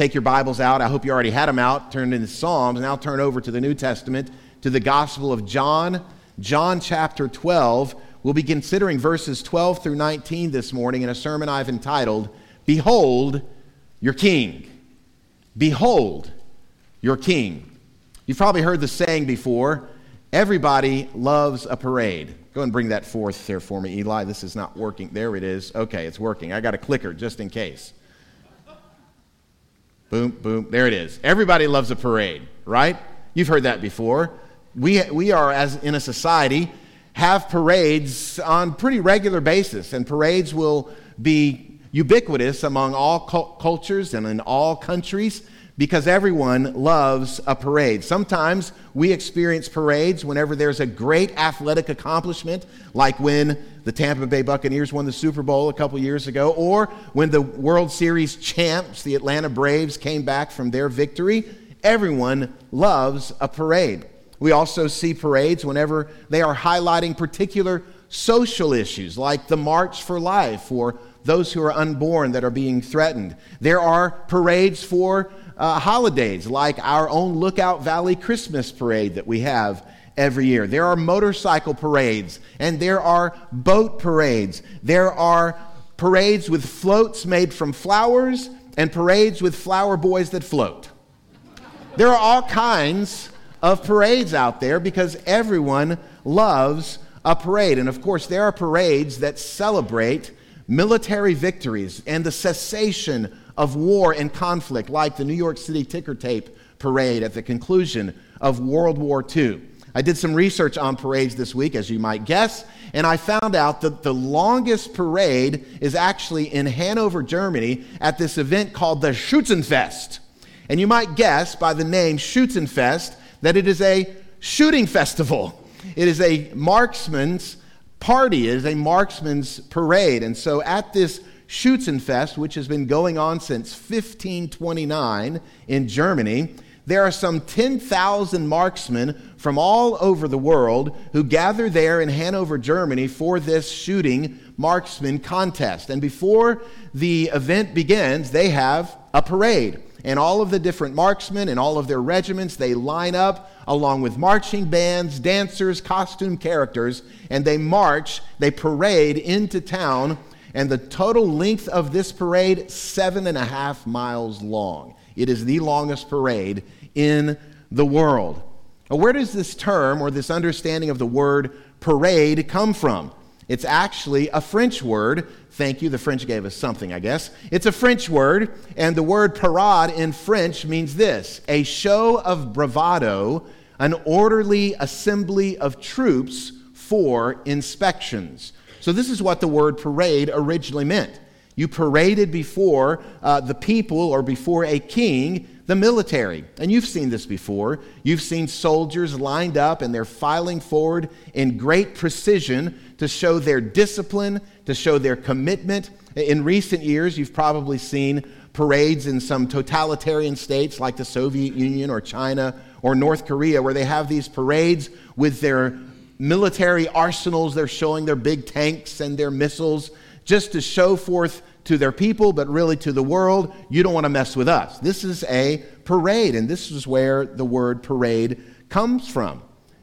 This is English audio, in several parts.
take your Bibles out. I hope you already had them out, turned into Psalms. Now turn over to the New Testament, to the Gospel of John, John chapter 12. We'll be considering verses 12 through 19 this morning in a sermon I've entitled, Behold Your King. Behold Your King. You've probably heard the saying before everybody loves a parade. Go and bring that forth there for me, Eli. This is not working. There it is. Okay, it's working. I got a clicker just in case. Boom, boom. There it is. Everybody loves a parade, right? You've heard that before. We, we are, as in a society, have parades on pretty regular basis, and parades will be ubiquitous among all cultures and in all countries because everyone loves a parade. Sometimes we experience parades whenever there's a great athletic accomplishment, like when the Tampa Bay Buccaneers won the Super Bowl a couple years ago, or when the World Series champs, the Atlanta Braves, came back from their victory. Everyone loves a parade. We also see parades whenever they are highlighting particular social issues, like the March for Life or those who are unborn that are being threatened. There are parades for uh, holidays like our own Lookout Valley Christmas parade that we have every year. There are motorcycle parades and there are boat parades. There are parades with floats made from flowers and parades with flower boys that float. There are all kinds of parades out there because everyone loves a parade. And of course, there are parades that celebrate military victories and the cessation of war and conflict, like the New York City ticker tape parade at the conclusion of World War II. I did some research on parades this week, as you might guess, and I found out that the longest parade is actually in Hanover, Germany, at this event called the Schützenfest. And you might guess by the name Schützenfest that it is a shooting festival. It is a marksman's party, it is a marksman's parade. And so at this Schützenfest, which has been going on since 1529 in Germany, there are some 10,000 marksmen from all over the world who gather there in Hanover, Germany for this shooting marksman contest. And before the event begins, they have a parade. And all of the different marksmen and all of their regiments, they line up along with marching bands, dancers, costume characters, and they march, they parade into town and the total length of this parade, seven and a half miles long. It is the longest parade in the world. Now, where does this term or this understanding of the word parade come from? It's actually a French word. Thank you. The French gave us something, I guess. It's a French word, and the word parade in French means this a show of bravado, an orderly assembly of troops for inspections. So, this is what the word parade originally meant. You paraded before uh, the people or before a king the military. And you've seen this before. You've seen soldiers lined up and they're filing forward in great precision to show their discipline, to show their commitment. In recent years, you've probably seen parades in some totalitarian states like the Soviet Union or China or North Korea, where they have these parades with their military arsenals. They're showing their big tanks and their missiles just to show forth to their people, but really to the world, you don't want to mess with us. This is a parade, and this is where the word parade comes from.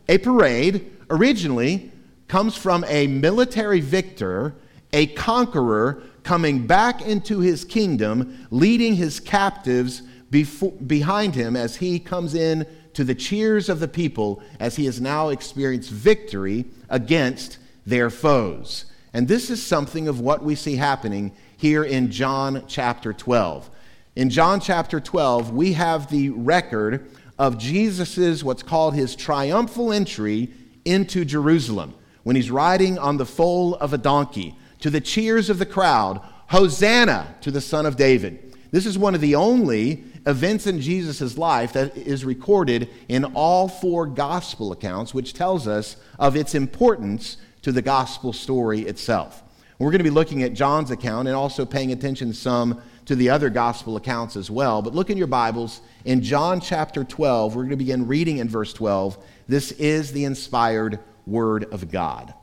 A parade originally comes from a military victor, a conqueror coming back into his kingdom, leading his captives before, behind him as he comes in to the cheers of the people as he has now experienced victory against their foes. And this is something of what we see happening here in John chapter 12. In John chapter 12, we have the record of Jesus's what's called his triumphal entry into Jerusalem when he's riding on the foal of a donkey to the cheers of the crowd, Hosanna to the Son of David. This is one of the only events in Jesus' life that is recorded in all four gospel accounts, which tells us of its importance to the gospel story itself. We're going to be looking at John's account and also paying attention some to the other gospel accounts as well. But look in your Bibles. In John chapter 12, we're going to begin reading in verse 12. This is the inspired word of God.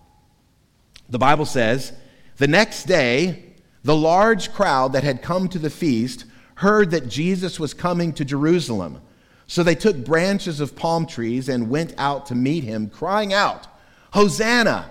The Bible says, The next day, the large crowd that had come to the feast heard that Jesus was coming to Jerusalem. So they took branches of palm trees and went out to meet him, crying out, Hosanna!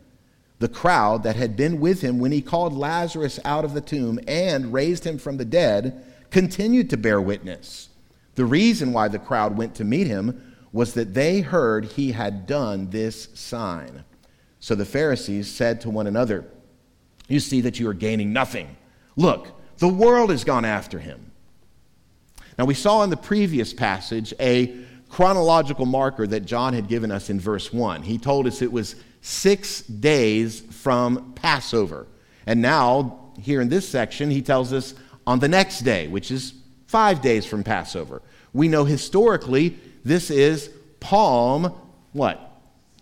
The crowd that had been with him when he called Lazarus out of the tomb and raised him from the dead continued to bear witness. The reason why the crowd went to meet him was that they heard he had done this sign. So the Pharisees said to one another, You see that you are gaining nothing. Look, the world has gone after him. Now, we saw in the previous passage a chronological marker that John had given us in verse 1. He told us it was six days from Passover. And now, here in this section, he tells us on the next day, which is five days from Passover. We know historically this is Palm, what?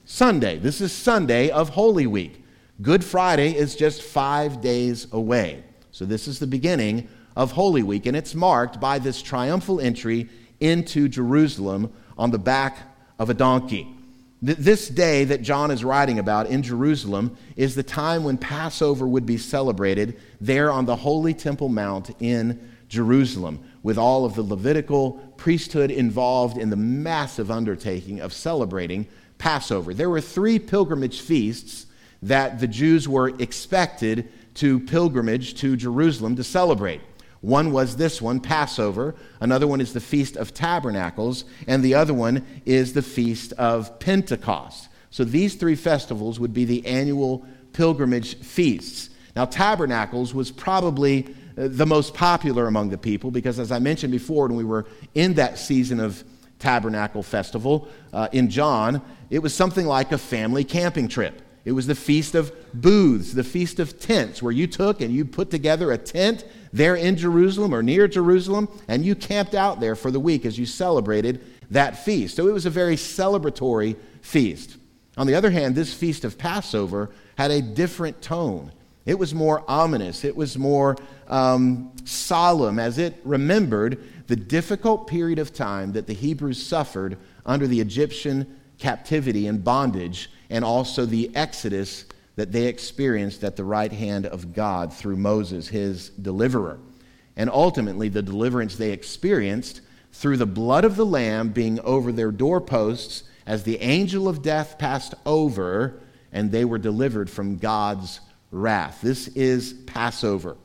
Sunday. This is Sunday of Holy Week. Good Friday is just five days away. So this is the beginning of Holy Week, and it's marked by this triumphal entry into Jerusalem on the back of a donkey. This day that John is writing about in Jerusalem is the time when Passover would be celebrated there on the Holy Temple Mount in Jerusalem, with all of the Levitical priesthood involved in the massive undertaking of celebrating Passover. There were three pilgrimage feasts that the Jews were expected to pilgrimage to Jerusalem to celebrate. One was this one, Passover. Another one is the Feast of Tabernacles. And the other one is the Feast of Pentecost. So these three festivals would be the annual pilgrimage feasts. Now, Tabernacles was probably uh, the most popular among the people because, as I mentioned before, when we were in that season of Tabernacle Festival uh, in John, it was something like a family camping trip. It was the Feast of Booths, the Feast of Tents, where you took and you put together a tent there in Jerusalem or near Jerusalem, and you camped out there for the week as you celebrated that feast. So it was a very celebratory feast. On the other hand, this feast of Passover had a different tone. It was more ominous, it was more um, solemn as it remembered the difficult period of time that the Hebrews suffered under the Egyptian captivity and bondage, and also the exodus that they experienced at the right hand of God through Moses, his deliverer. And ultimately, the deliverance they experienced through the blood of the Lamb being over their doorposts as the angel of death passed over and they were delivered from God's wrath. This is Passover.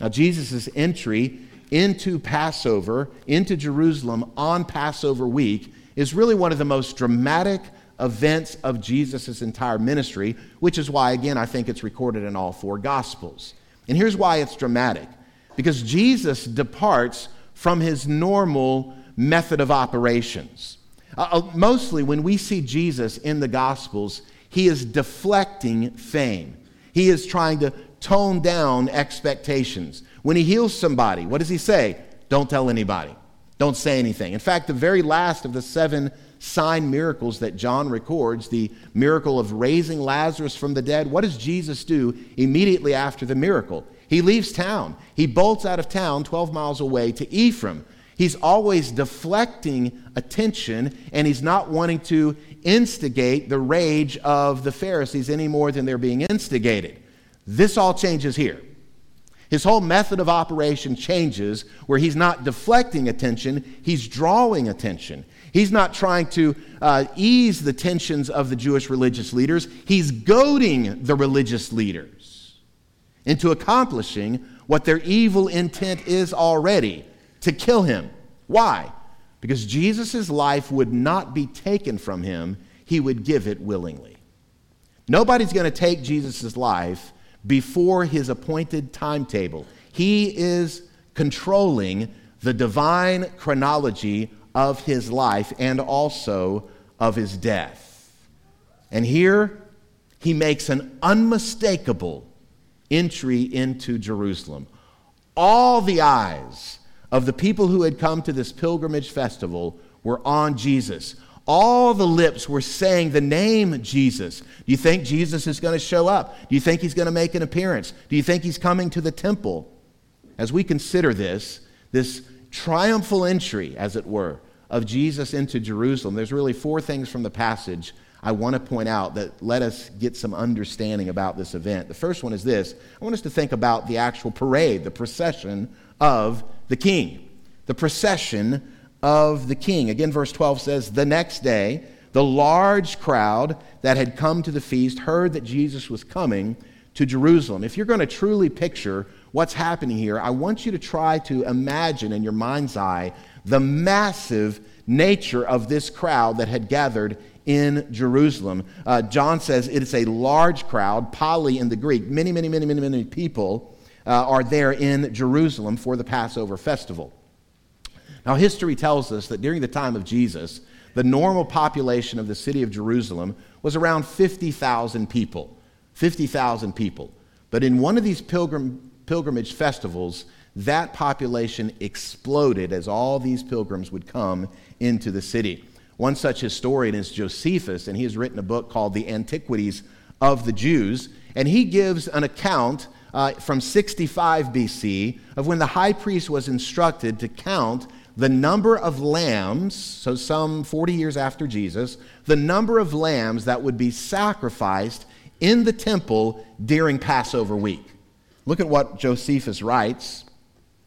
Now, Jesus' entry into Passover, into Jerusalem on Passover week, is really one of the most dramatic events of Jesus' entire ministry, which is why, again, I think it's recorded in all four Gospels. And here's why it's dramatic because Jesus departs from his normal method of operations. Uh, uh, mostly, when we see Jesus in the Gospels, he is deflecting fame. He is trying to tone down expectations. When he heals somebody, what does he say? Don't tell anybody. Don't say anything. In fact, the very last of the seven sign miracles that John records, the miracle of raising Lazarus from the dead, what does Jesus do immediately after the miracle? He leaves town. He bolts out of town 12 miles away to Ephraim. He's always deflecting attention and he's not wanting to instigate the rage of the Pharisees any more than they're being instigated. This all changes here. His whole method of operation changes where he's not deflecting attention, he's drawing attention. He's not trying to uh, ease the tensions of the Jewish religious leaders, he's goading the religious leaders into accomplishing what their evil intent is already to kill him. Why? Because Jesus' life would not be taken from him, he would give it willingly. Nobody's going to take Jesus' life before his appointed timetable. He is controlling the divine chronology of his life and also of his death. And here he makes an unmistakable entry into Jerusalem. All the eyes of the people who had come to this pilgrimage festival were on Jesus. All the lips were saying the name Jesus. Do you think Jesus is going to show up? Do you think he's going to make an appearance? Do you think he's coming to the temple? As we consider this, this triumphal entry, as it were, of Jesus into Jerusalem, there's really four things from the passage I want to point out that let us get some understanding about this event. The first one is this I want us to think about the actual parade, the procession of the king. The procession of the king. Again, verse 12 says, The next day, the large crowd that had come to the feast heard that Jesus was coming to Jerusalem. If you're going to truly picture what's happening here, I want you to try to imagine in your mind's eye the massive nature of this crowd that had gathered in Jerusalem. Uh, John says it is a large crowd, poly in the Greek. Many, many, many, many, many people uh, are there in Jerusalem for the Passover festival. Now, history tells us that during the time of Jesus, the normal population of the city of Jerusalem was around 50,000 people. 50,000 people. But in one of these pilgrim, pilgrimage festivals, that population exploded as all these pilgrims would come into the city. One such historian is Josephus, and he has written a book called The Antiquities of the Jews. And he gives an account uh, from 65 BC of when the high priest was instructed to count the number of lambs, so some 40 years after Jesus, the number of lambs that would be sacrificed in the temple during Passover week. Look at what Josephus writes.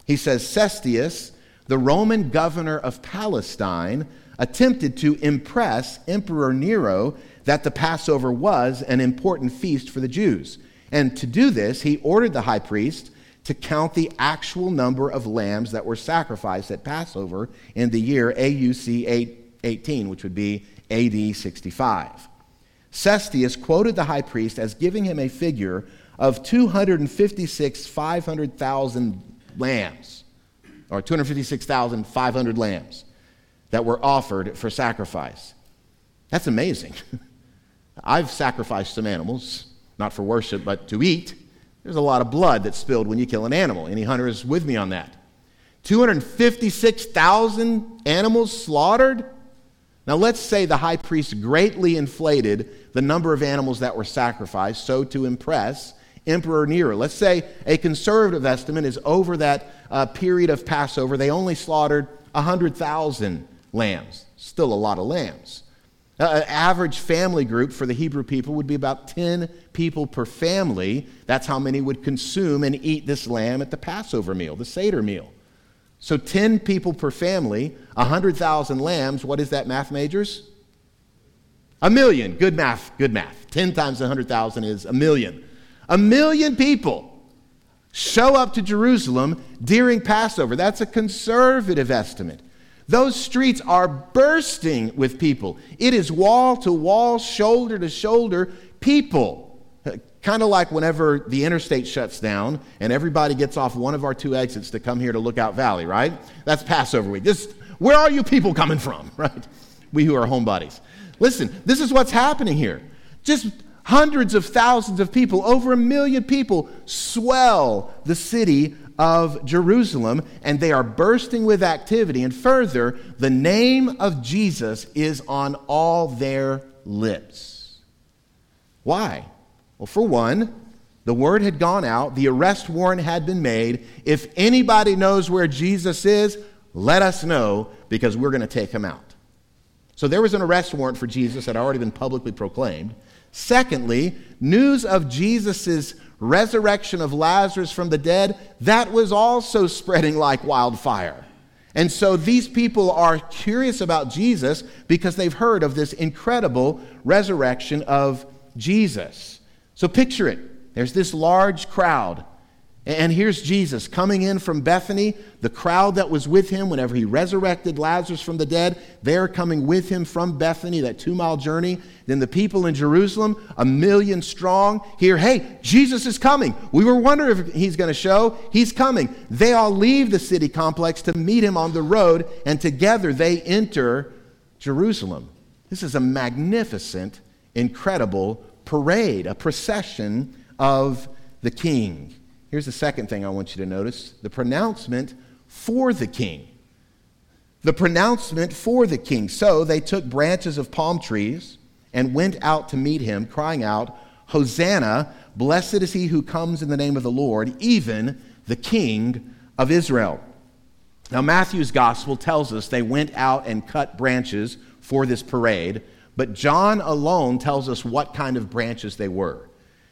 He says, Cestius, the Roman governor of Palestine, attempted to impress Emperor Nero that the Passover was an important feast for the Jews. And to do this, he ordered the high priest to count the actual number of lambs that were sacrificed at Passover in the year AUC 18, which would be AD 65. Cestius quoted the high priest as giving him a figure of 256 500,000 lambs, or 256,500 lambs that were offered for sacrifice. That's amazing. I've sacrificed some animals, not for worship, but to eat. There's a lot of blood that's spilled when you kill an animal. Any hunter is with me on that. 256,000 animals slaughtered? Now, let's say the high priest greatly inflated the number of animals that were sacrificed so to impress Emperor Nero. Let's say a conservative estimate is over that uh, period of Passover, they only slaughtered 100,000 lambs. Still a lot of lambs. Uh, an average family group for the Hebrew people would be about 10 people per family. That's how many would consume and eat this lamb at the Passover meal, the Seder meal. So 10 people per family, 100,000 lambs. What is that, math majors? A million. Good math, good math. 10 times 100,000 is a million. A million people show up to Jerusalem during Passover. That's a conservative estimate. Those streets are bursting with people. It is wall to wall, shoulder to shoulder people. Kind of like whenever the interstate shuts down and everybody gets off one of our two exits to come here to Lookout Valley, right? That's Passover week. This, where are you people coming from, right? We who are homebodies. Listen, this is what's happening here. Just hundreds of thousands of people, over a million people, swell the city of Jerusalem, and they are bursting with activity. And further, the name of Jesus is on all their lips. Why? Well, for one, the word had gone out, the arrest warrant had been made. If anybody knows where Jesus is, let us know because we're going to take him out. So there was an arrest warrant for Jesus that had already been publicly proclaimed. Secondly, news of Jesus' resurrection of Lazarus from the dead, that was also spreading like wildfire. And so these people are curious about Jesus because they've heard of this incredible resurrection of Jesus. So picture it. There's this large crowd and here's Jesus coming in from Bethany. The crowd that was with him whenever he resurrected Lazarus from the dead, they're coming with him from Bethany, that two mile journey. Then the people in Jerusalem, a million strong, hear, hey, Jesus is coming. We were wondering if he's going to show. He's coming. They all leave the city complex to meet him on the road, and together they enter Jerusalem. This is a magnificent, incredible parade, a procession of the king. Here's the second thing I want you to notice the pronouncement for the king. the pronouncement for the king. So they took branches of palm trees and went out to meet him, crying out, Hosanna, blessed is he who comes in the name of the Lord, even the King of Israel. Now, Matthew's gospel tells us they went out and cut branches for this parade, but John alone tells us what kind of branches they were.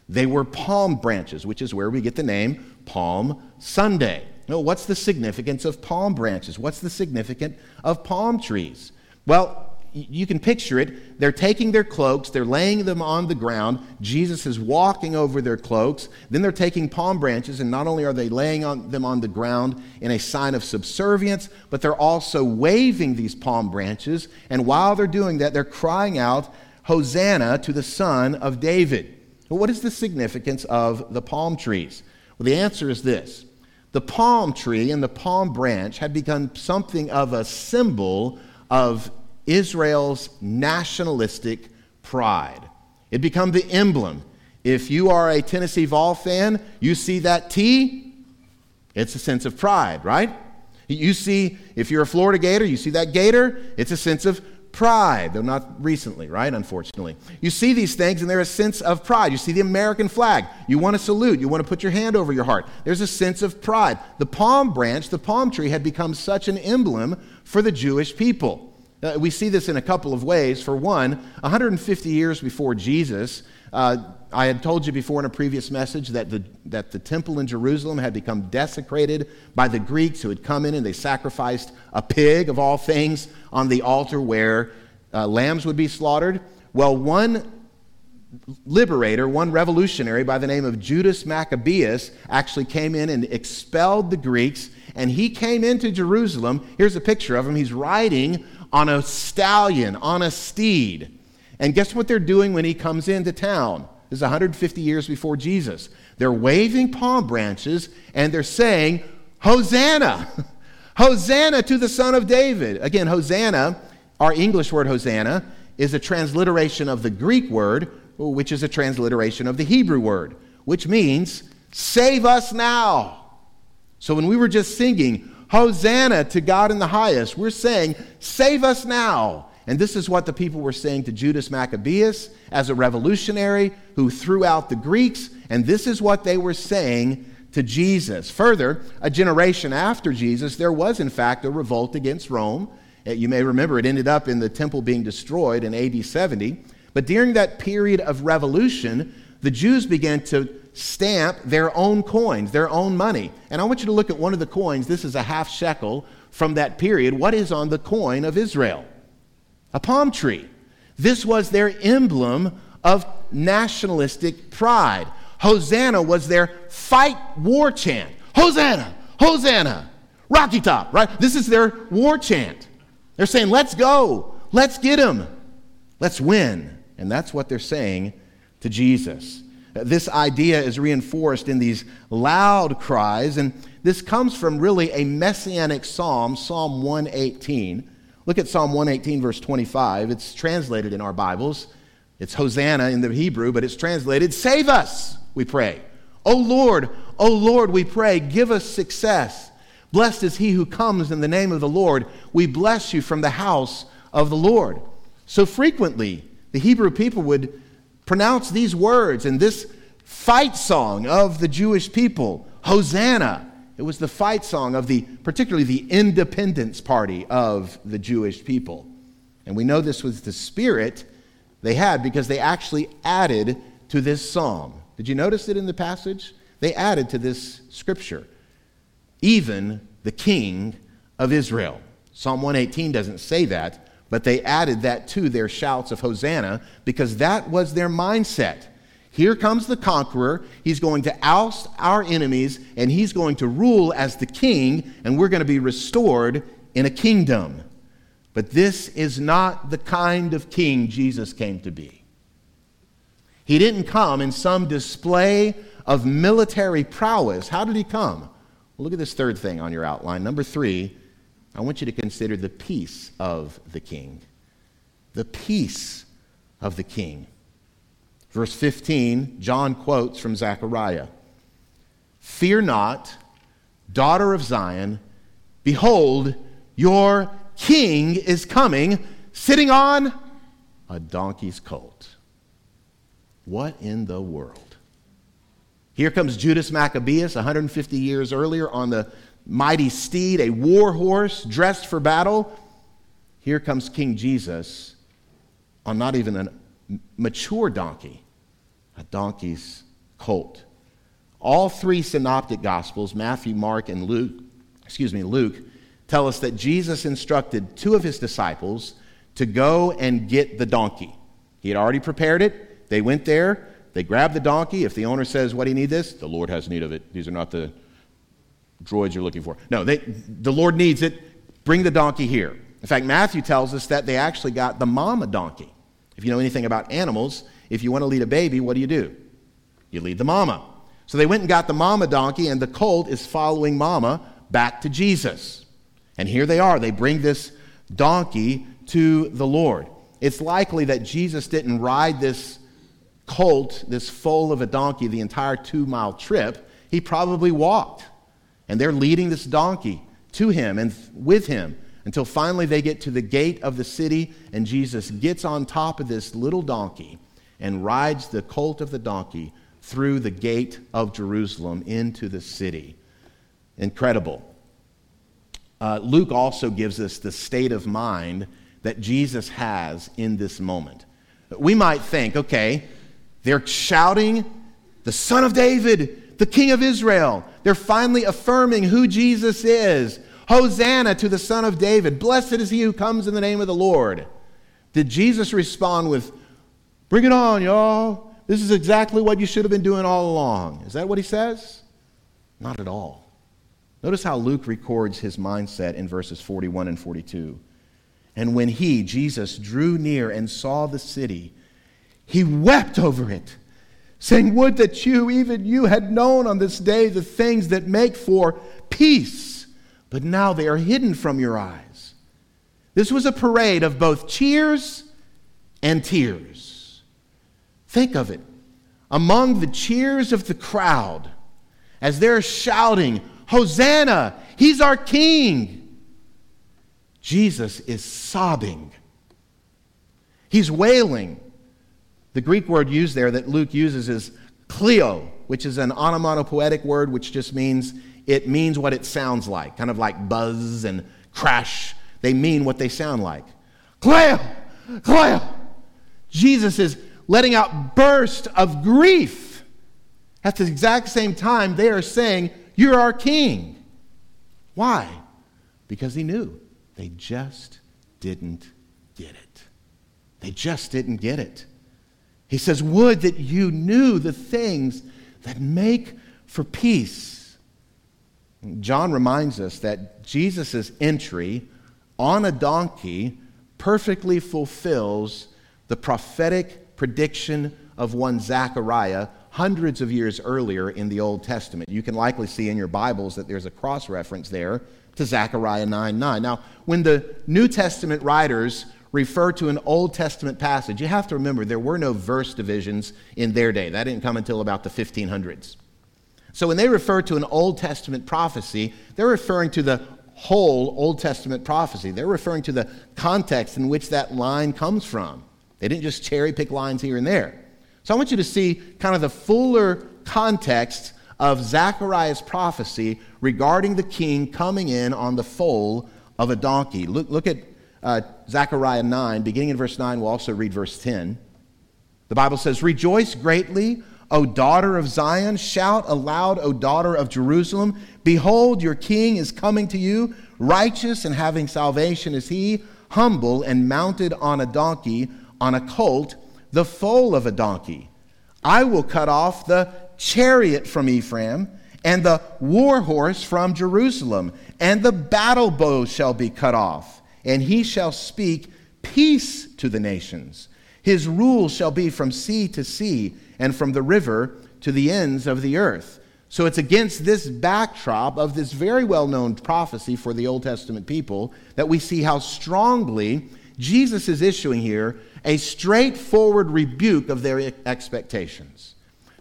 They were palm branches, which is where we get the name Palm Sunday. Now, what's the significance of palm branches? What's the significance of palm trees? Well, you can picture it. They're taking their cloaks, they're laying them on the ground. Jesus is walking over their cloaks. Then they're taking palm branches, and not only are they laying on, them on the ground in a sign of subservience, but they're also waving these palm branches. And while they're doing that, they're crying out, Hosanna to the Son of David. What is the significance of the palm trees? Well, the answer is this the palm tree and the palm branch had become something of a symbol of Israel's nationalistic pride. It became the emblem. If you are a Tennessee Vol fan, you see that T, it's a sense of pride, right? You see, if you're a Florida Gator, you see that Gator, it's a sense of pride, though not recently, right? Unfortunately. You see these things and there's a sense of pride. You see the American flag. You want to salute. You want to put your hand over your heart. There's a sense of pride. The palm branch, the palm tree, had become such an emblem for the Jewish people. Uh, we see this in a couple of ways. For one, 150 years before Jesus, uh, I had told you before in a previous message that the, that the temple in Jerusalem had become desecrated by the Greeks who had come in and they sacrificed a pig, of all things, on the altar where uh, lambs would be slaughtered. Well, one liberator, one revolutionary by the name of Judas Maccabeus, actually came in and expelled the Greeks. And he came into Jerusalem. Here's a picture of him. He's riding on a stallion, on a steed. And guess what they're doing when he comes into town? This is 150 years before Jesus. They're waving palm branches and they're saying, Hosanna! Hosanna to the Son of David. Again, Hosanna, our English word Hosanna, is a transliteration of the Greek word, which is a transliteration of the Hebrew word, which means, save us now. So when we were just singing, Hosanna to God in the highest. We're saying, Save us now. And this is what the people were saying to Judas Maccabeus as a revolutionary who threw out the Greeks. And this is what they were saying to Jesus. Further, a generation after Jesus, there was in fact a revolt against Rome. Uh, you may remember it ended up in the temple being destroyed in AD 70. But during that period of revolution, the Jews began to stamp their own coins, their own money. And I want you to look at one of the coins. This is a half shekel from that period. What is on the coin of Israel? A palm tree. This was their emblem of nationalistic pride. Hosanna was their fight war chant. Hosanna! Hosanna! Rocky Top, right? This is their war chant. They're saying, let's go. Let's get him. Let's win. And that's what they're saying to Jesus. Uh, this idea is reinforced in these loud cries, and this comes from really a messianic psalm, Psalm 118. Look at Psalm 118, verse 25. It's translated in our Bibles. It's Hosanna in the Hebrew, but it's translated, Save us, we pray. O Lord, O Lord, we pray, give us success. Blessed is he who comes in the name of the Lord. We bless you from the house of the Lord. So frequently, the Hebrew people would pronounce these words in this fight song of the Jewish people Hosanna. It was the fight song of the, particularly the independence party of the Jewish people. And we know this was the spirit they had because they actually added to this psalm. Did you notice it in the passage? They added to this scripture, even the king of Israel. Psalm 118 doesn't say that, but they added that to their shouts of Hosanna because that was their mindset. Here comes the conqueror. He's going to oust our enemies and he's going to rule as the king, and we're going to be restored in a kingdom. But this is not the kind of king Jesus came to be. He didn't come in some display of military prowess. How did he come? Well, look at this third thing on your outline. Number three, I want you to consider the peace of the king. The peace of the king. Verse 15, John quotes from Zechariah Fear not, daughter of Zion, behold, your king is coming, sitting on a donkey's colt. What in the world? Here comes Judas Maccabeus 150 years earlier on the mighty steed, a war horse dressed for battle. Here comes King Jesus on not even a mature donkey, a donkey's colt. All three synoptic gospels, Matthew, Mark, and Luke, excuse me, Luke, tell us that Jesus instructed two of his disciples to go and get the donkey. He had already prepared it. They went there. They grabbed the donkey. If the owner says, What do you need this? The Lord has need of it. These are not the droids you're looking for. No, they, the Lord needs it. Bring the donkey here. In fact, Matthew tells us that they actually got the mama donkey. If you know anything about animals, if you want to lead a baby, what do you do? You lead the mama. So they went and got the mama donkey, and the colt is following mama back to Jesus. And here they are. They bring this donkey to the Lord. It's likely that Jesus didn't ride this colt, this foal of a donkey, the entire two mile trip. He probably walked. And they're leading this donkey to him and with him until finally they get to the gate of the city, and Jesus gets on top of this little donkey and rides the colt of the donkey through the gate of Jerusalem into the city. Incredible. Uh, Luke also gives us the state of mind that Jesus has in this moment. We might think, okay, they're shouting, the Son of David, the King of Israel. They're finally affirming who Jesus is. Hosanna to the Son of David. Blessed is he who comes in the name of the Lord. Did Jesus respond with, Bring it on, y'all? This is exactly what you should have been doing all along. Is that what he says? Not at all. Notice how Luke records his mindset in verses 41 and 42. And when he, Jesus, drew near and saw the city, he wept over it, saying, Would that you, even you, had known on this day the things that make for peace, but now they are hidden from your eyes. This was a parade of both cheers and tears. Think of it. Among the cheers of the crowd, as they're shouting, Hosanna, he's our king, Jesus is sobbing. He's wailing. The Greek word used there that Luke uses is kleo, which is an onomatopoetic word which just means it means what it sounds like, kind of like buzz and crash. They mean what they sound like. Kleo, kleo. Jesus is letting out bursts of grief. At the exact same time, they are saying, You're our king. Why? Because he knew they just didn't get it. They just didn't get it. He says, Would that you knew the things that make for peace. John reminds us that Jesus' entry on a donkey perfectly fulfills the prophetic prediction of one Zechariah hundreds of years earlier in the Old Testament. You can likely see in your Bibles that there's a cross reference there to Zechariah 9 9. Now, when the New Testament writers refer to an Old Testament passage, you have to remember there were no verse divisions in their day. That didn't come until about the 1500s. So when they refer to an Old Testament prophecy, they're referring to the whole Old Testament prophecy. They're referring to the context in which that line comes from. They didn't just cherry pick lines here and there. So I want you to see kind of the fuller context of Zechariah's prophecy regarding the king coming in on the foal of a donkey. Look, look at uh, Zechariah 9, beginning in verse 9. We'll also read verse 10. The Bible says, Rejoice greatly, O daughter of Zion. Shout aloud, O daughter of Jerusalem. Behold, your king is coming to you. Righteous and having salvation is he, humble and mounted on a donkey on a colt, the foal of a donkey. I will cut off the chariot from Ephraim, and the war horse from Jerusalem, and the battle bow shall be cut off, and he shall speak peace to the nations. His rule shall be from sea to sea, and from the river to the ends of the earth. So it's against this backdrop of this very well known prophecy for the Old Testament people that we see how strongly Jesus is issuing here a straightforward rebuke of their expectations.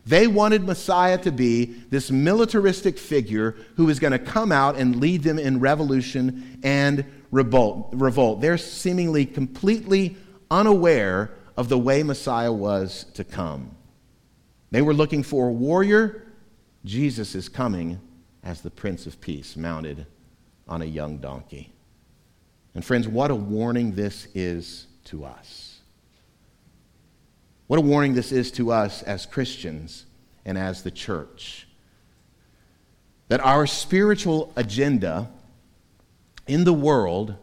They wanted Messiah to be this militaristic figure who was going to come out and lead them in revolution and revolt, revolt. They're seemingly completely unaware of the way Messiah was to come. They were looking for a warrior. Jesus is coming as the Prince of Peace, mounted on a young donkey. And friends, what a warning this is to us. What a warning this is to us as Christians and as the church. That our spiritual agenda in the world,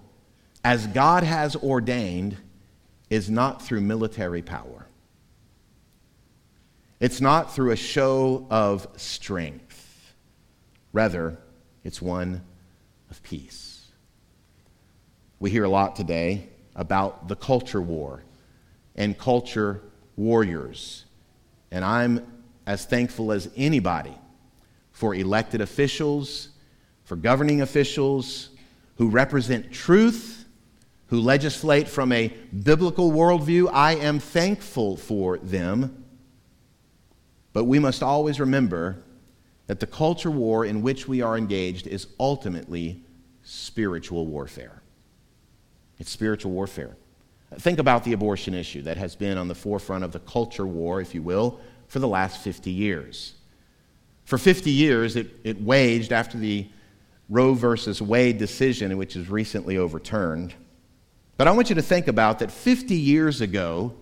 as God has ordained, is not through military power. It's not through a show of strength. Rather, it's one of peace. We hear a lot today about the culture war and culture warriors. And I'm as thankful as anybody for elected officials, for governing officials who represent truth, who legislate from a biblical worldview. I am thankful for them. But we must always remember that the culture war in which we are engaged is ultimately spiritual warfare. It's spiritual warfare. Think about the abortion issue that has been on the forefront of the culture war, if you will, for the last 50 years. For 50 years, it, it waged after the Roe versus Wade decision, which was recently overturned. But I want you to think about that 50 years ago,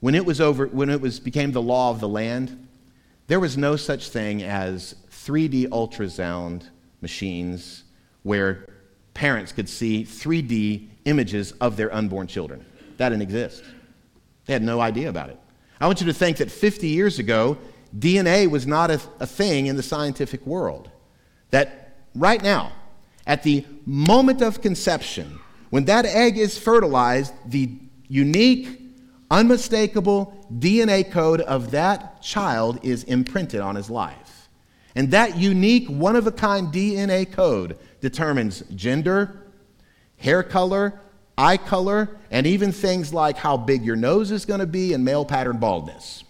when it was over, when it was became the law of the land, there was no such thing as 3D ultrasound machines where parents could see 3D images of their unborn children. That didn't exist. They had no idea about it. I want you to think that 50 years ago, DNA was not a, a thing in the scientific world. That right now, at the moment of conception, when that egg is fertilized, the unique unmistakable DNA code of that child is imprinted on his life. And that unique, one of a kind DNA code determines gender, hair color, eye color, and even things like how big your nose is going to be and male pattern baldness.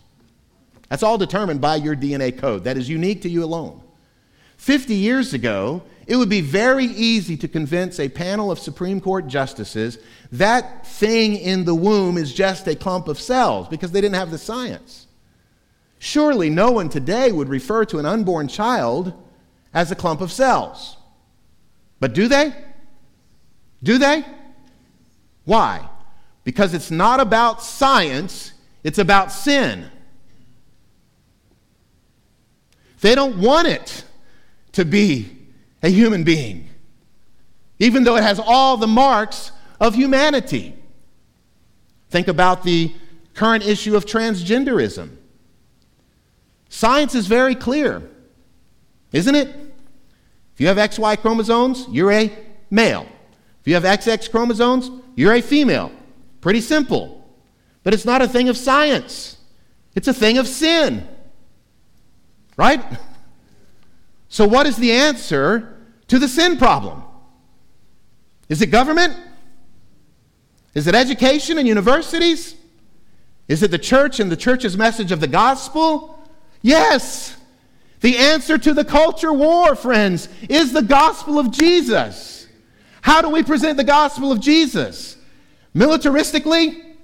That's all determined by your DNA code. That is unique to you alone. 50 years ago, it would be very easy to convince a panel of Supreme Court justices that thing in the womb is just a clump of cells because they didn't have the science. Surely no one today would refer to an unborn child as a clump of cells. But do they? Do they? Why? Because it's not about science, it's about sin. They don't want it to be a human being, even though it has all the marks of humanity. Think about the current issue of transgenderism. Science is very clear, isn't it? If you have XY chromosomes, you're a male. If you have XX chromosomes, you're a female. Pretty simple. But it's not a thing of science, it's a thing of sin. Right? So, what is the answer to the sin problem? Is it government? Is it education and universities? Is it the church and the church's message of the gospel? Yes. The answer to the culture war, friends, is the gospel of Jesus. How do we present the gospel of Jesus? Militaristically?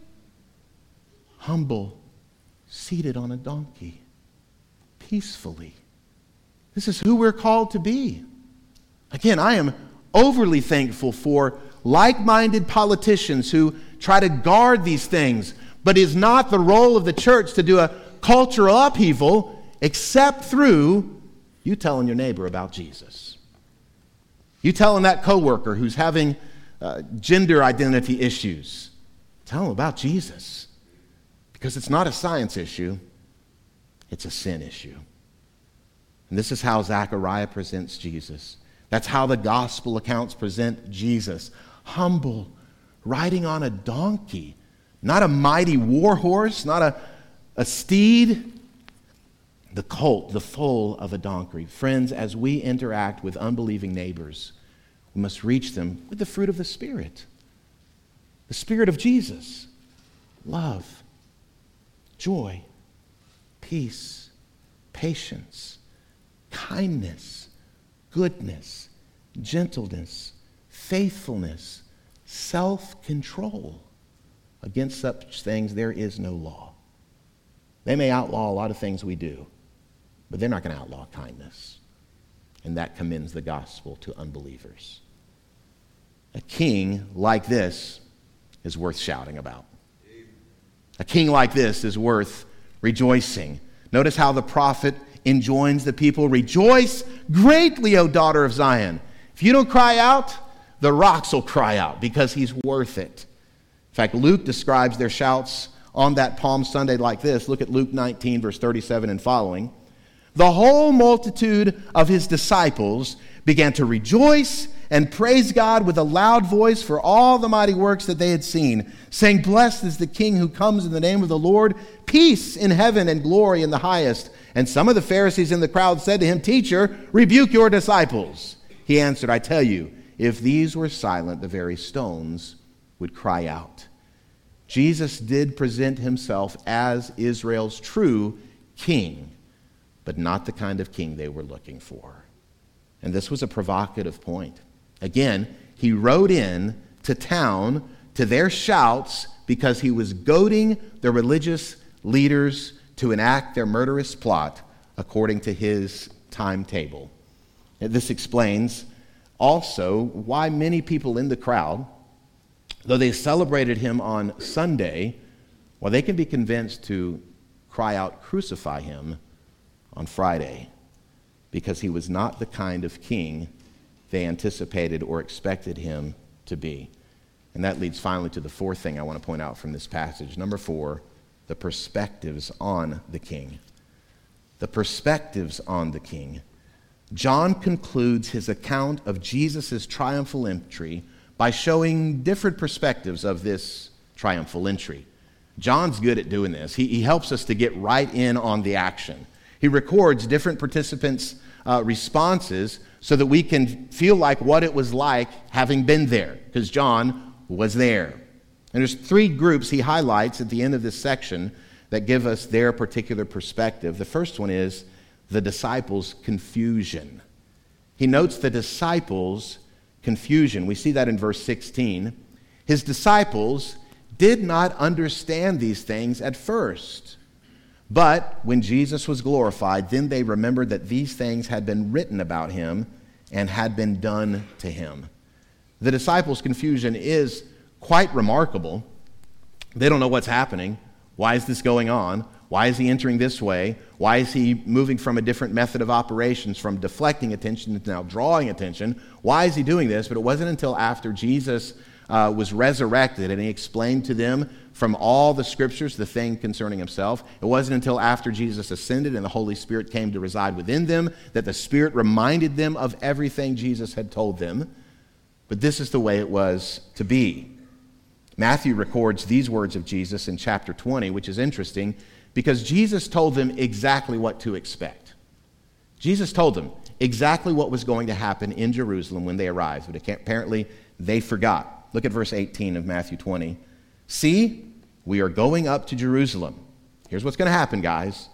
Humble, seated on a donkey, peacefully. This is who we're called to be. Again, I am overly thankful for like minded politicians who try to guard these things, but is not the role of the church to do a cultural upheaval except through you telling your neighbor about Jesus. You telling that coworker who's having uh, gender identity issues, tell them about Jesus. Because it's not a science issue, it's a sin issue. And this is how Zechariah presents Jesus. That's how the gospel accounts present Jesus. Humble, riding on a donkey, not a mighty war horse, not a, a steed, the colt, the foal of a donkey. Friends, as we interact with unbelieving neighbors, we must reach them with the fruit of the Spirit. The Spirit of Jesus. Love, joy, peace, patience kindness, goodness, gentleness, faithfulness, self control. Against such things, there is no law. They may outlaw a lot of things we do, but they're not going to outlaw kindness. And that commends the gospel to unbelievers. A king like this is worth shouting about. A king like this is worth rejoicing. Notice how the prophet enjoins the people Rejoice greatly, O daughter of Zion. If you don't cry out, the rocks will cry out because he's worth it. In fact, Luke describes their shouts on that Palm Sunday like this. Look at Luke 19, verse 37 and following. The whole multitude of his disciples began to rejoice and praise God with a loud voice for all the mighty works that they had seen, saying, Blessed is the King who comes in the name of the Lord, peace in heaven and glory in the highest. And some of the Pharisees in the crowd said to him, Teacher, rebuke your disciples. He answered, I tell you, if these were silent, the very stones would cry out. Jesus did present himself as Israel's true king, but not the kind of king they were looking for. And this was a provocative point. Again, he rode in to town to their shouts because he was goading the religious leaders to enact their murderous plot according to his timetable. This explains also why many people in the crowd, though they celebrated him on Sunday, well, they can be convinced to cry out, Crucify him on Friday, because he was not the kind of king they anticipated or expected him to be. And that leads finally to the fourth thing I want to point out from this passage. Number four, the perspectives on the king. The perspectives on the king. John concludes his account of Jesus' triumphal entry by showing different perspectives of this triumphal entry. John's good at doing this. He, he helps us to get right in on the action. He records different participants' uh, responses so that we can feel like what it was like having been there, because John was there. And there's three groups he highlights at the end of this section that give us their particular perspective. The first one is the disciples' confusion. He notes the disciples' confusion. We see that in verse 16. His disciples did not understand these things at first. But when Jesus was glorified, then they remembered that these things had been written about him and had been done to him. The disciples' confusion is quite remarkable. They don't know what's happening. Why is this going on? Why is he entering this way? Why is he moving from a different method of operations, from deflecting attention to now drawing attention? Why is he doing this? But it wasn't until after Jesus uh, was resurrected and he explained to them from all the scriptures the thing concerning himself. It wasn't until after Jesus ascended and the Holy Spirit came to reside within them that the Spirit reminded them of everything Jesus had told them. But this is the way it was to be. Matthew records these words of Jesus in chapter 20, which is interesting because Jesus told them exactly what to expect. Jesus told them exactly what was going to happen in Jerusalem when they arrived, but apparently they forgot. Look at verse 18 of Matthew 20. See, we are going up to Jerusalem. Here's what's going to happen, guys.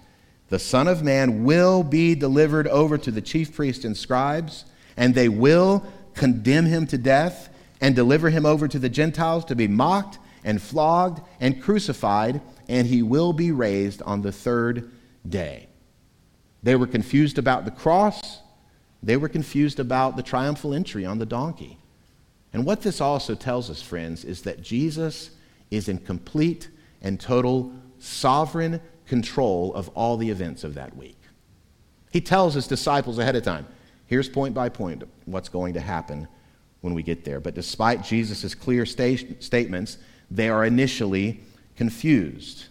The Son of Man will be delivered over to the chief priests and scribes, and they will condemn him to death and deliver him over to the Gentiles to be mocked and flogged and crucified and he will be raised on the third day. They were confused about the cross, they were confused about the triumphal entry on the donkey. And what this also tells us, friends, is that Jesus is in complete and total sovereign control of all the events of that week. He tells his disciples ahead of time here's point by point what's going to happen when we get there. But despite Jesus' clear sta- statements, they are initially confused.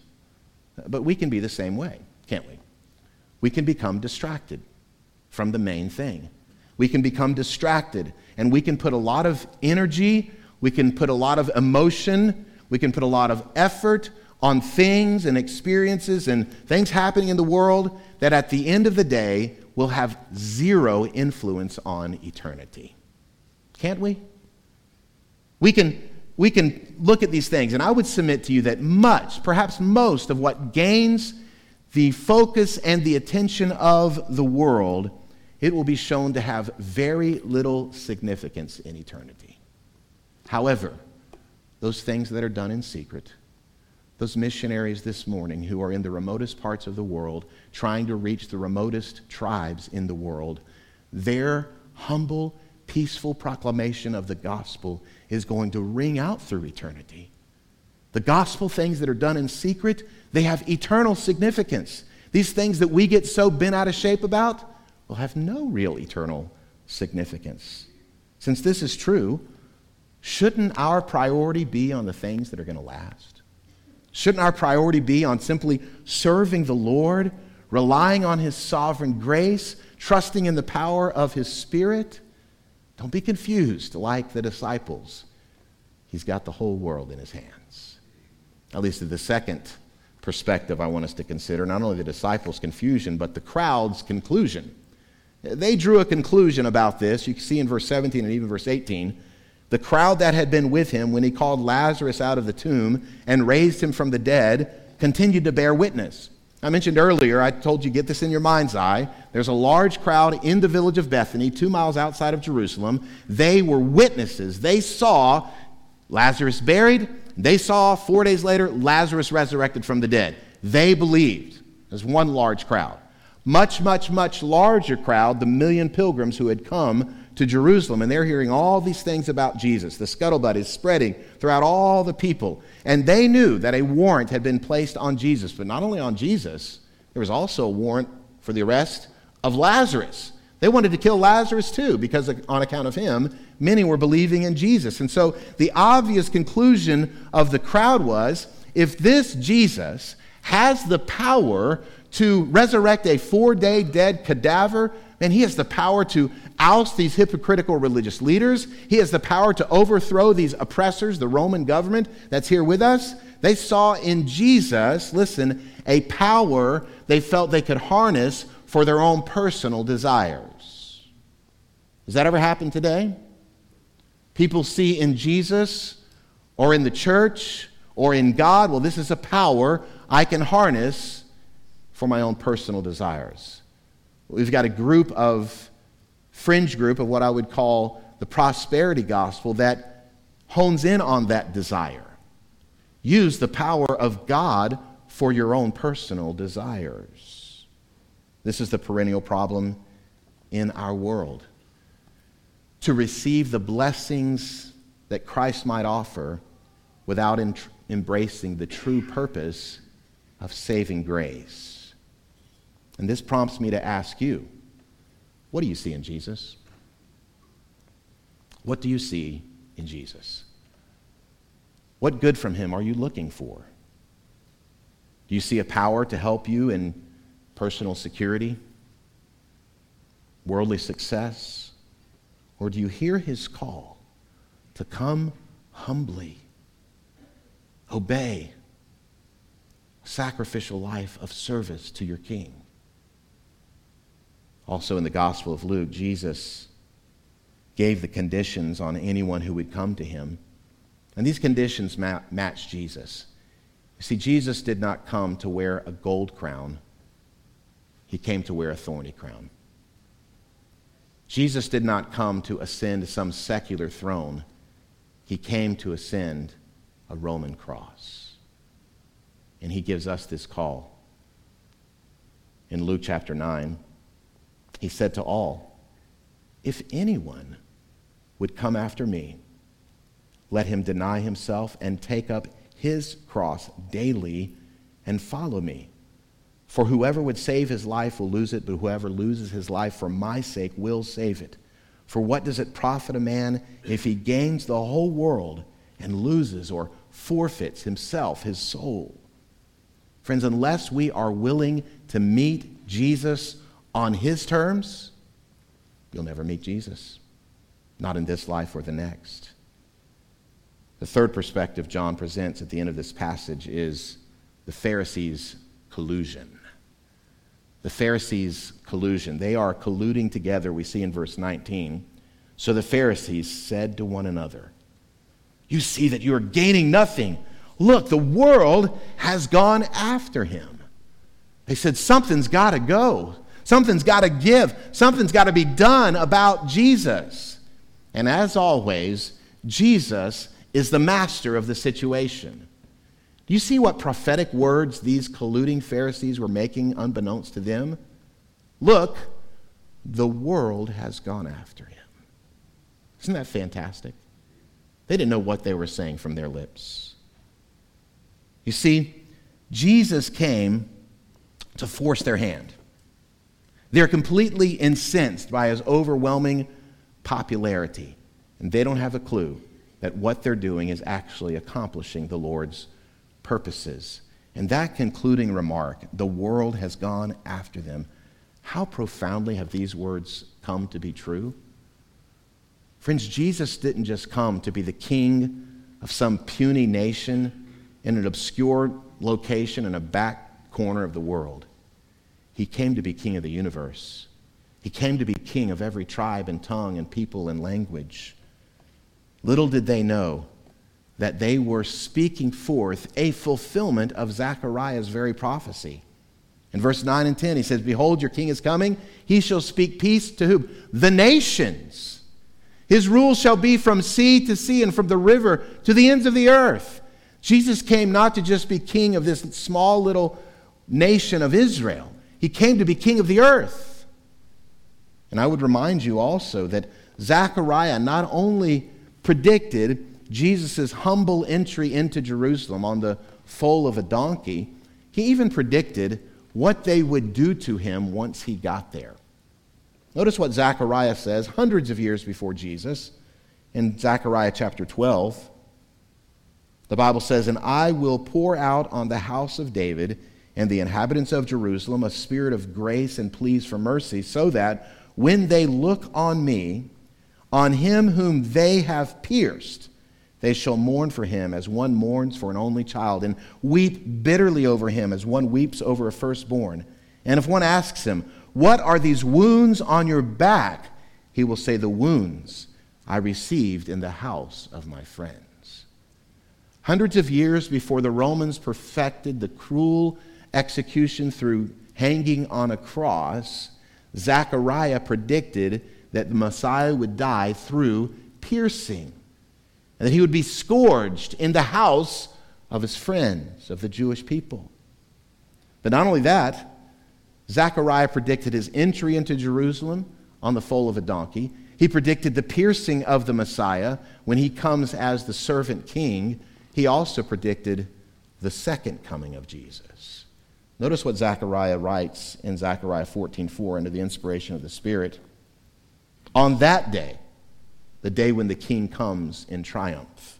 But we can be the same way, can't we? We can become distracted from the main thing. We can become distracted and we can put a lot of energy, we can put a lot of emotion, we can put a lot of effort on things and experiences and things happening in the world that at the end of the day will have zero influence on eternity. Can't we? We can we can look at these things, and I would submit to you that much, perhaps most, of what gains the focus and the attention of the world, it will be shown to have very little significance in eternity. However, those things that are done in secret, those missionaries this morning who are in the remotest parts of the world trying to reach the remotest tribes in the world, their humble, peaceful proclamation of the gospel is going to ring out through eternity. The gospel things that are done in secret, they have eternal significance. These things that we get so bent out of shape about will have no real eternal significance. Since this is true, shouldn't our priority be on the things that are going to last? Shouldn't our priority be on simply serving the Lord, relying on His sovereign grace, trusting in the power of His Spirit? Don't be confused like the disciples. He's got the whole world in His hands. At least the second perspective I want us to consider not only the disciples' confusion, but the crowd's conclusion. They drew a conclusion about this. You can see in verse 17 and even verse 18. The crowd that had been with him when he called Lazarus out of the tomb and raised him from the dead continued to bear witness. I mentioned earlier, I told you get this in your mind's eye. There's a large crowd in the village of Bethany, two miles outside of Jerusalem. They were witnesses. They saw Lazarus buried. They saw four days later Lazarus resurrected from the dead. They believed. There's one large crowd much, much, much larger crowd, the million pilgrims who had come to Jerusalem. And they're hearing all these things about Jesus. The scuttlebutt is spreading throughout all the people. And they knew that a warrant had been placed on Jesus. But not only on Jesus, there was also a warrant for the arrest of Lazarus. They wanted to kill Lazarus too, because on account of him, many were believing in Jesus. And so the obvious conclusion of the crowd was if this Jesus has the power to resurrect a four day dead cadaver. Man, he has the power to oust these hypocritical religious leaders. He has the power to overthrow these oppressors, the Roman government that's here with us. They saw in Jesus, listen, a power they felt they could harness for their own personal desires. Does that ever happen today? People see in Jesus or in the church or in God, well, this is a power I can harness for my own personal desires. We've got a group of, fringe group of what I would call the prosperity gospel that hones in on that desire. Use the power of God for your own personal desires. This is the perennial problem in our world. To receive the blessings that Christ might offer without embracing the true purpose of saving grace. And this prompts me to ask you what do you see in Jesus? What do you see in Jesus? What good from him are you looking for? Do you see a power to help you in personal security, worldly success? Or do you hear his call to come humbly, obey, sacrificial life of service to your king? Also, in the Gospel of Luke, Jesus gave the conditions on anyone who would come to him. And these conditions ma- match Jesus. You see, Jesus did not come to wear a gold crown, he came to wear a thorny crown. Jesus did not come to ascend some secular throne, he came to ascend a Roman cross. And he gives us this call in Luke chapter 9. He said to all, If anyone would come after me, let him deny himself and take up his cross daily and follow me. For whoever would save his life will lose it, but whoever loses his life for my sake will save it. For what does it profit a man if he gains the whole world and loses or forfeits himself, his soul? Friends, unless we are willing to meet Jesus on his terms, you'll never meet Jesus, not in this life or the next. The third perspective John presents at the end of this passage is the Pharisees' collusion. The Pharisees' collusion. They are colluding together, we see in verse 19. So the Pharisees said to one another, You see that you are gaining nothing. Look, the world has gone after him. They said, Something's got to go. Something's got to give. Something's got to be done about Jesus. And as always, Jesus is the master of the situation. Do you see what prophetic words these colluding Pharisees were making unbeknownst to them? Look, the world has gone after him. Isn't that fantastic? They didn't know what they were saying from their lips. You see, Jesus came to force their hand. They're completely incensed by his overwhelming popularity, and they don't have a clue that what they're doing is actually accomplishing the Lord's purposes. And that concluding remark, the world has gone after them. How profoundly have these words come to be true? Friends, Jesus didn't just come to be the king of some puny nation in an obscure location in a back corner of the world. He came to be king of the universe. He came to be king of every tribe and tongue and people and language. Little did they know that they were speaking forth a fulfillment of Zechariah's very prophecy. In verse 9 and 10, he says, Behold, your king is coming. He shall speak peace to whom? The nations. His rule shall be from sea to sea and from the river to the ends of the earth. Jesus came not to just be king of this small little nation of Israel, he came to be king of the earth. And I would remind you also that Zechariah not only predicted Jesus' humble entry into Jerusalem on the foal of a donkey, he even predicted what they would do to him once he got there. Notice what Zechariah says hundreds of years before Jesus in Zechariah chapter 12. The Bible says, And I will pour out on the house of David and the inhabitants of Jerusalem a spirit of grace and pleas for mercy, so that when they look on me, on him whom they have pierced, they shall mourn for him as one mourns for an only child, and weep bitterly over him as one weeps over a firstborn. And if one asks him, What are these wounds on your back? he will say, The wounds I received in the house of my friends. Hundreds of years before the Romans perfected the cruel execution through hanging on a cross, Zechariah predicted that the Messiah would die through piercing and that he would be scourged in the house of his friends, of the Jewish people. But not only that, Zechariah predicted his entry into Jerusalem on the foal of a donkey. He predicted the piercing of the Messiah when he comes as the servant king. He also predicted the second coming of Jesus. Notice what Zechariah writes in Zechariah 14:4 under the inspiration of the Spirit. On that day, the day when the king comes in triumph.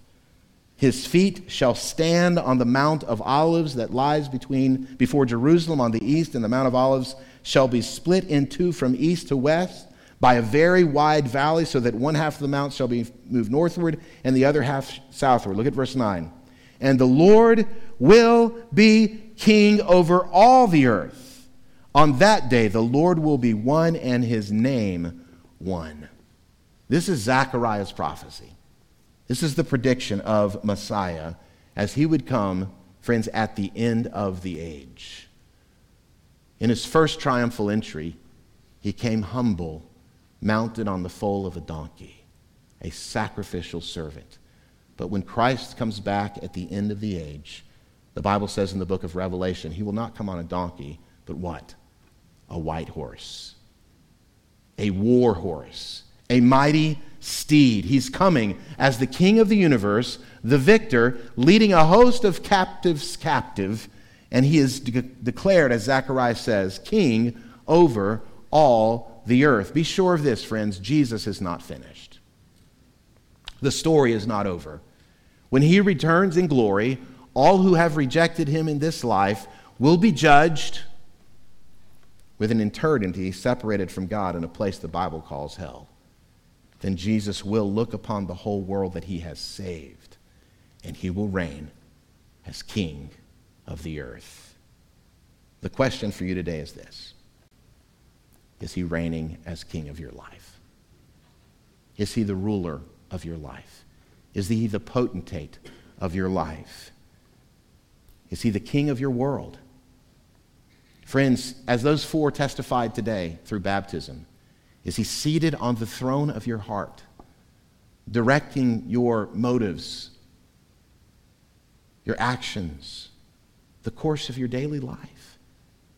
His feet shall stand on the Mount of Olives that lies between, before Jerusalem on the east, and the Mount of Olives shall be split in two from east to west by a very wide valley, so that one half of the mount shall be moved northward and the other half southward. Look at verse 9. And the Lord will be king over all the earth. On that day, the Lord will be one and his name one. This is Zechariah's prophecy. This is the prediction of Messiah as he would come, friends, at the end of the age. In his first triumphal entry, he came humble, mounted on the foal of a donkey, a sacrificial servant. But when Christ comes back at the end of the age, the Bible says in the book of Revelation, he will not come on a donkey, but what? A white horse, a war horse a mighty steed. He's coming as the king of the universe, the victor, leading a host of captives captive, and he is de- declared, as Zechariah says, king over all the earth. Be sure of this, friends Jesus is not finished. The story is not over. When he returns in glory, all who have rejected him in this life will be judged with an eternity separated from God in a place the Bible calls hell then Jesus will look upon the whole world that he has saved, and he will reign as king of the earth. The question for you today is this Is he reigning as king of your life? Is he the ruler of your life? Is he the potentate of your life? Is he the king of your world? Friends, as those four testified today through baptism, is he seated on the throne of your heart? directing your motives, your actions, the course of your daily life?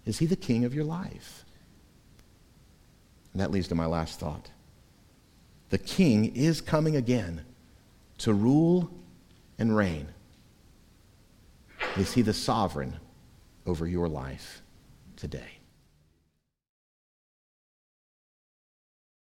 Is He the king of your life? And that leads to my last thought. The king is coming again to rule and reign. Is he the sovereign over your life today?